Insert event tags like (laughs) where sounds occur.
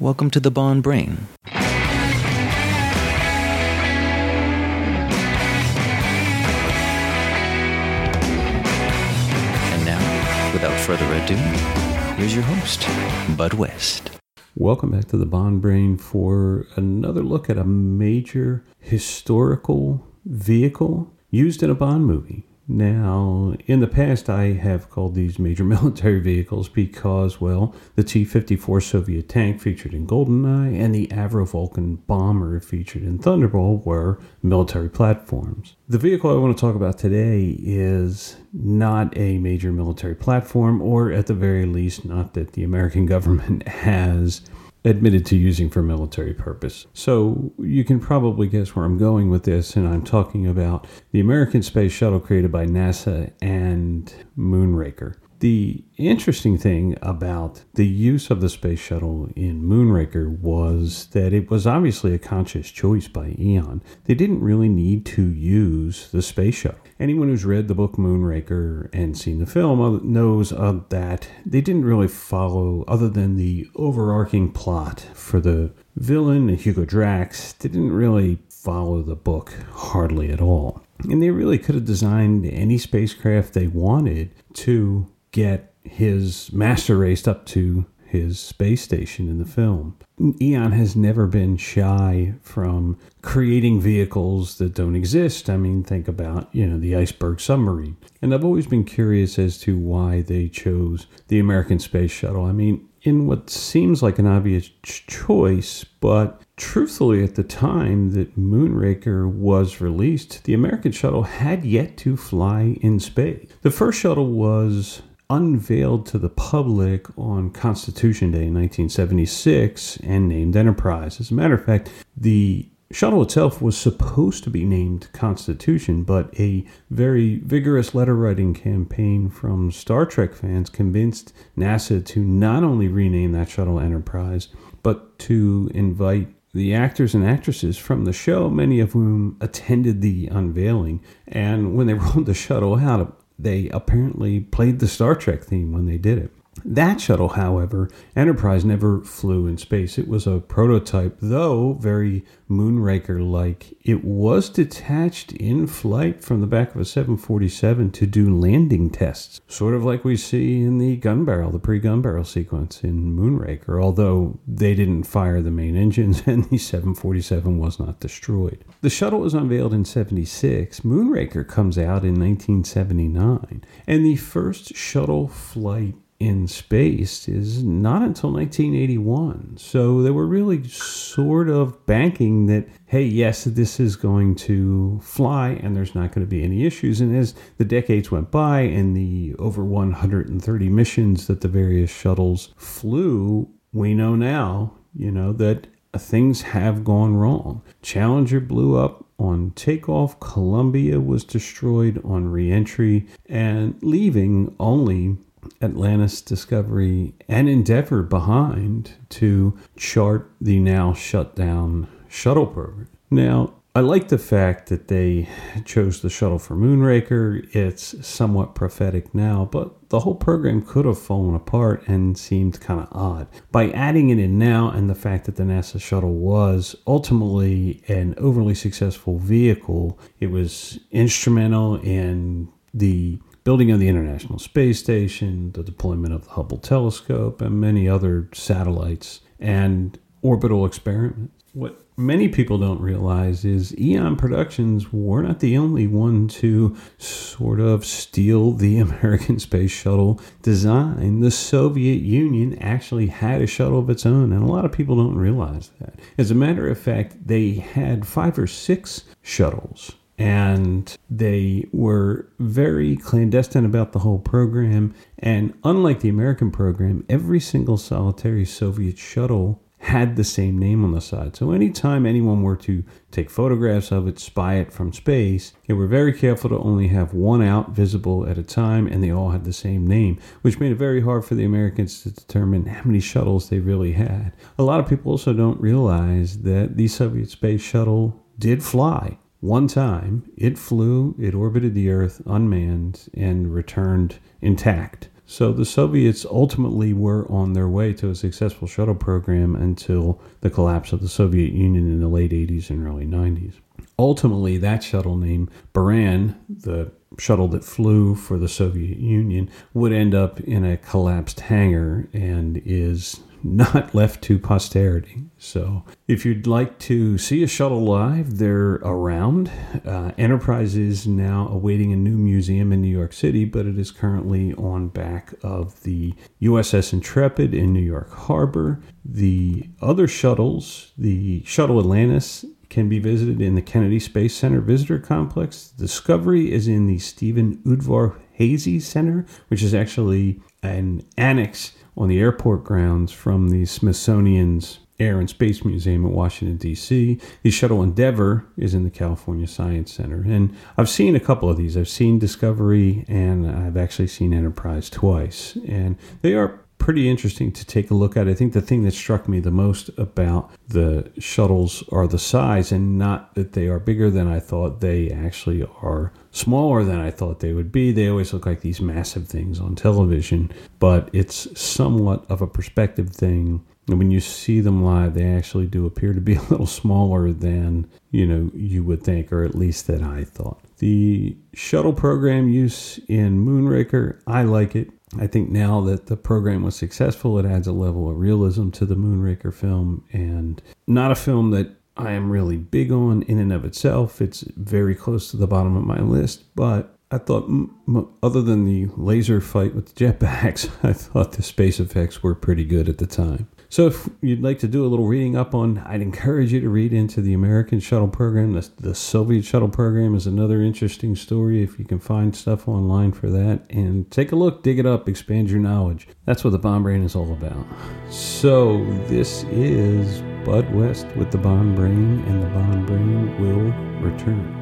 welcome to the Bond Brain. And now, without further ado, here's your host, Bud West. Welcome back to the Bond Brain for another look at a major historical vehicle used in a Bond movie. Now, in the past, I have called these major (laughs) military vehicles because, well, the T 54 Soviet tank featured in GoldenEye and the Avro Vulcan bomber featured in Thunderball were military platforms. The vehicle I want to talk about today is not a major military platform, or at the very least, not that the American (laughs) government has admitted to using for military purpose. So you can probably guess where I'm going with this, and I'm talking about the American space shuttle created by NASA and Moonraker. The interesting thing about the use of the space shuttle in Moonraker was that it was obviously a conscious choice by Eon. They didn't really need to use the space shuttle. Anyone who's read the book Moonraker and seen the film knows uh, that they didn't really follow, other than the overarching plot for the villain, Hugo Drax, they didn't really follow the book hardly at all. And they really could have designed any spacecraft they wanted to get his master race up to his space station in the film. Eon has never been shy from creating vehicles that don't exist. I mean, think about, you know, the iceberg submarine. And I've always been curious as to why they chose the American space shuttle. I mean, in what seems like an obvious choice, but truthfully, at the time that Moonraker was released, the American shuttle had yet to fly in space. The first shuttle was unveiled to the public on Constitution Day in 1976 and named Enterprise. As a matter of fact, the shuttle itself was supposed to be named Constitution, but a very vigorous letter writing campaign from Star Trek fans convinced NASA to not only rename that shuttle Enterprise, but to invite the actors and actresses from the show, many of whom attended the unveiling. And when they (laughs) rolled the shuttle out, they apparently played the Star Trek theme when they did it. That shuttle, however, Enterprise never flew in space. It was a prototype, though very Moonraker like. It was detached in flight from the back of a 747 to do landing tests, sort of like we see in the gun barrel, the pre gun barrel sequence in Moonraker, although they didn't fire the main engines (laughs) and the 747 was not destroyed. The shuttle was unveiled in 76. Moonraker comes out in 1979, and the first shuttle flight in space is not until 1981. So they were really sort of banking that, hey, yes, this is going to fly and there's not going to be any issues. And as the decades went by and the over 130 missions that the various shuttles flew, we know now, you know, that things have gone wrong. Challenger blew up on takeoff, Columbia was destroyed on reentry, and leaving only Atlantis, Discovery, and Endeavour behind to chart the now shut down shuttle program. Now, I like the fact that they chose the shuttle for Moonraker. It's somewhat prophetic now, but the whole program could have fallen apart and seemed kind of odd. By adding it in now and the fact that the NASA shuttle was ultimately an overly successful vehicle, it was instrumental in the building of the International Space Station, the deployment of the Hubble telescope, and many other satellites and orbital experiments. What many people don't realize is Eon Productions were not the only one to sort of steal the (laughs) American space shuttle design. The Soviet Union actually had a shuttle of its own, and a lot of people don't realize that. As a matter of fact, they had five or six shuttles and they were very clandestine about the whole program. And unlike the American program, every single solitary Soviet shuttle had the same name on the side. So anytime anyone were to take photographs of it, spy it from space, they were very careful to only have one out visible at a time, and they all had the same name, which made it very hard for the Americans to determine how many shuttles they really had. A lot of people also don't realize that the Soviet space shuttle did fly one time, it flew, it orbited the Earth unmanned, and returned intact. So the Soviets ultimately were on their way to a successful shuttle program until the collapse of the Soviet Union in the late 80s and early 90s. Ultimately, that shuttle named Buran, the shuttle that flew for the Soviet Union, would end up in a collapsed hangar and is not (laughs) left to posterity. So, if you'd like to see a shuttle live, they're around. Uh, Enterprise is now awaiting a new museum in New York City, but it is currently on back of the USS Intrepid in New York Harbor. The other shuttles, the Shuttle Atlantis can be visited in the Kennedy Space Center Visitor Complex. Discovery is in the Steven Udvar-Hazy Center, which is actually an annex on the airport grounds from the Smithsonian's Air and Space Museum at Washington, D.C. The Shuttle Endeavour is in the California Science Center. And I've seen a couple of these. I've seen Discovery and I've actually seen Enterprise twice. And they are pretty interesting to take a look at. I think the thing that struck me the most about the shuttles are the size and not that they are bigger than I thought. They actually are smaller than I thought they would be. They always look like these massive things on television, but it's somewhat of a perspective thing. And when you see them live, they actually do appear to be (laughs) a little smaller than, you know, you would think, or at least that I thought. The shuttle program use in Moonraker, I like it. I think now that the program was successful, it adds a level of realism to the Moonraker film, and not a film that I am really big on in and of itself. It's very close to the bottom of my list, but I thought, other than the laser fight with the jetpacks, (laughs) I thought the space effects were pretty good at the time. So, if you'd like to do a little reading up on, I'd encourage you to read into the American shuttle program. The, the, Soviet shuttle program is another interesting story if you can find stuff online for that. And take a look, dig it up, expand your knowledge. That's what the Bond Brain is all about. So, this is Bud West with the Bond Brain, and the Bond Brain will return.